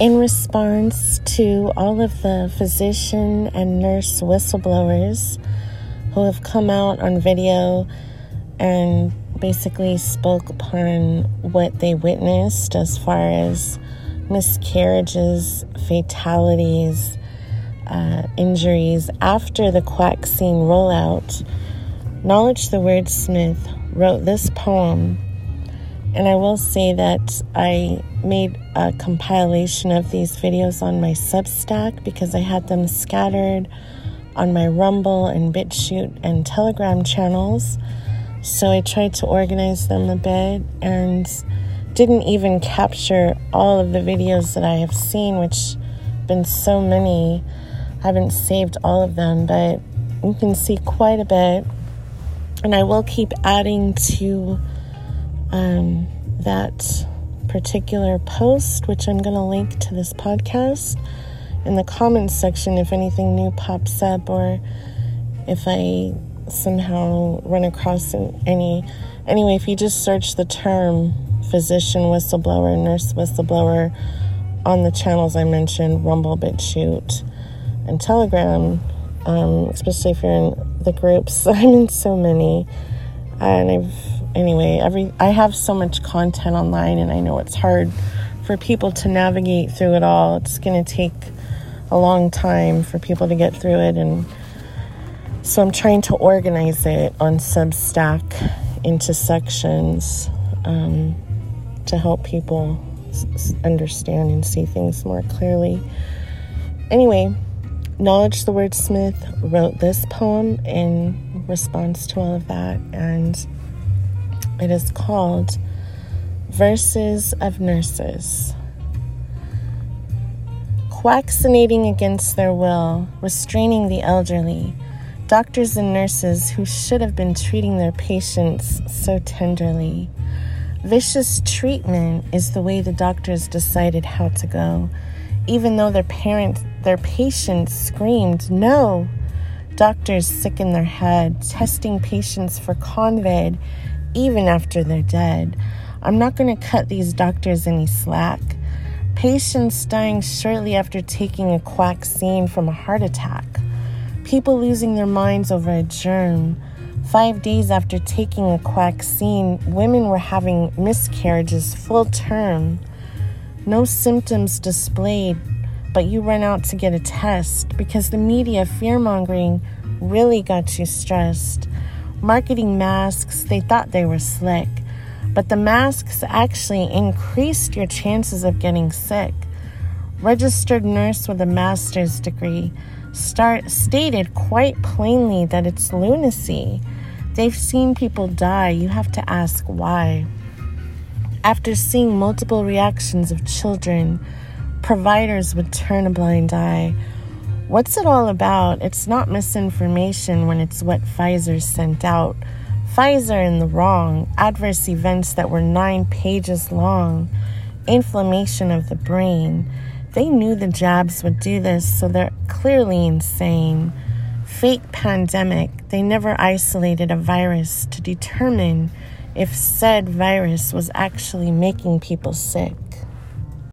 in response to all of the physician and nurse whistleblowers who have come out on video and basically spoke upon what they witnessed as far as miscarriages, fatalities, uh, injuries after the quack scene rollout. Knowledge the Wordsmith wrote this poem, and I will say that I made a compilation of these videos on my Substack because I had them scattered on my Rumble and BitChute and Telegram channels. So I tried to organize them a bit and didn't even capture all of the videos that I have seen, which been so many. I haven't saved all of them, but you can see quite a bit. And I will keep adding to um, that particular post, which I'm going to link to this podcast in the comments section if anything new pops up or if I somehow run across any. Anyway, if you just search the term physician whistleblower, nurse whistleblower on the channels I mentioned Rumble, BitChute, and Telegram, um, especially if you're in the groups. I'm in so many. And I've, anyway, every I have so much content online, and I know it's hard for people to navigate through it all. It's going to take a long time for people to get through it. And so I'm trying to organize it on Substack into sections um, to help people understand and see things more clearly. Anyway, Knowledge the Wordsmith wrote this poem in response to all of that, and it is called Verses of Nurses vaccinating against their will, restraining the elderly, doctors and nurses who should have been treating their patients so tenderly. Vicious treatment is the way the doctors decided how to go, even though their parents, their patients screamed no. Doctors sick in their head, testing patients for COVID even after they're dead. I'm not going to cut these doctors any slack. Patients dying shortly after taking a quaxine from a heart attack. People losing their minds over a germ. Five days after taking a quaxine, women were having miscarriages full term. No symptoms displayed, but you run out to get a test because the media fear mongering really got you stressed. Marketing masks, they thought they were slick. But the masks actually increased your chances of getting sick. Registered nurse with a master's degree start, stated quite plainly that it's lunacy. They've seen people die. You have to ask why. After seeing multiple reactions of children, providers would turn a blind eye. What's it all about? It's not misinformation when it's what Pfizer sent out. Pfizer in the wrong, adverse events that were nine pages long, inflammation of the brain. They knew the jabs would do this, so they're clearly insane. Fake pandemic, they never isolated a virus to determine if said virus was actually making people sick.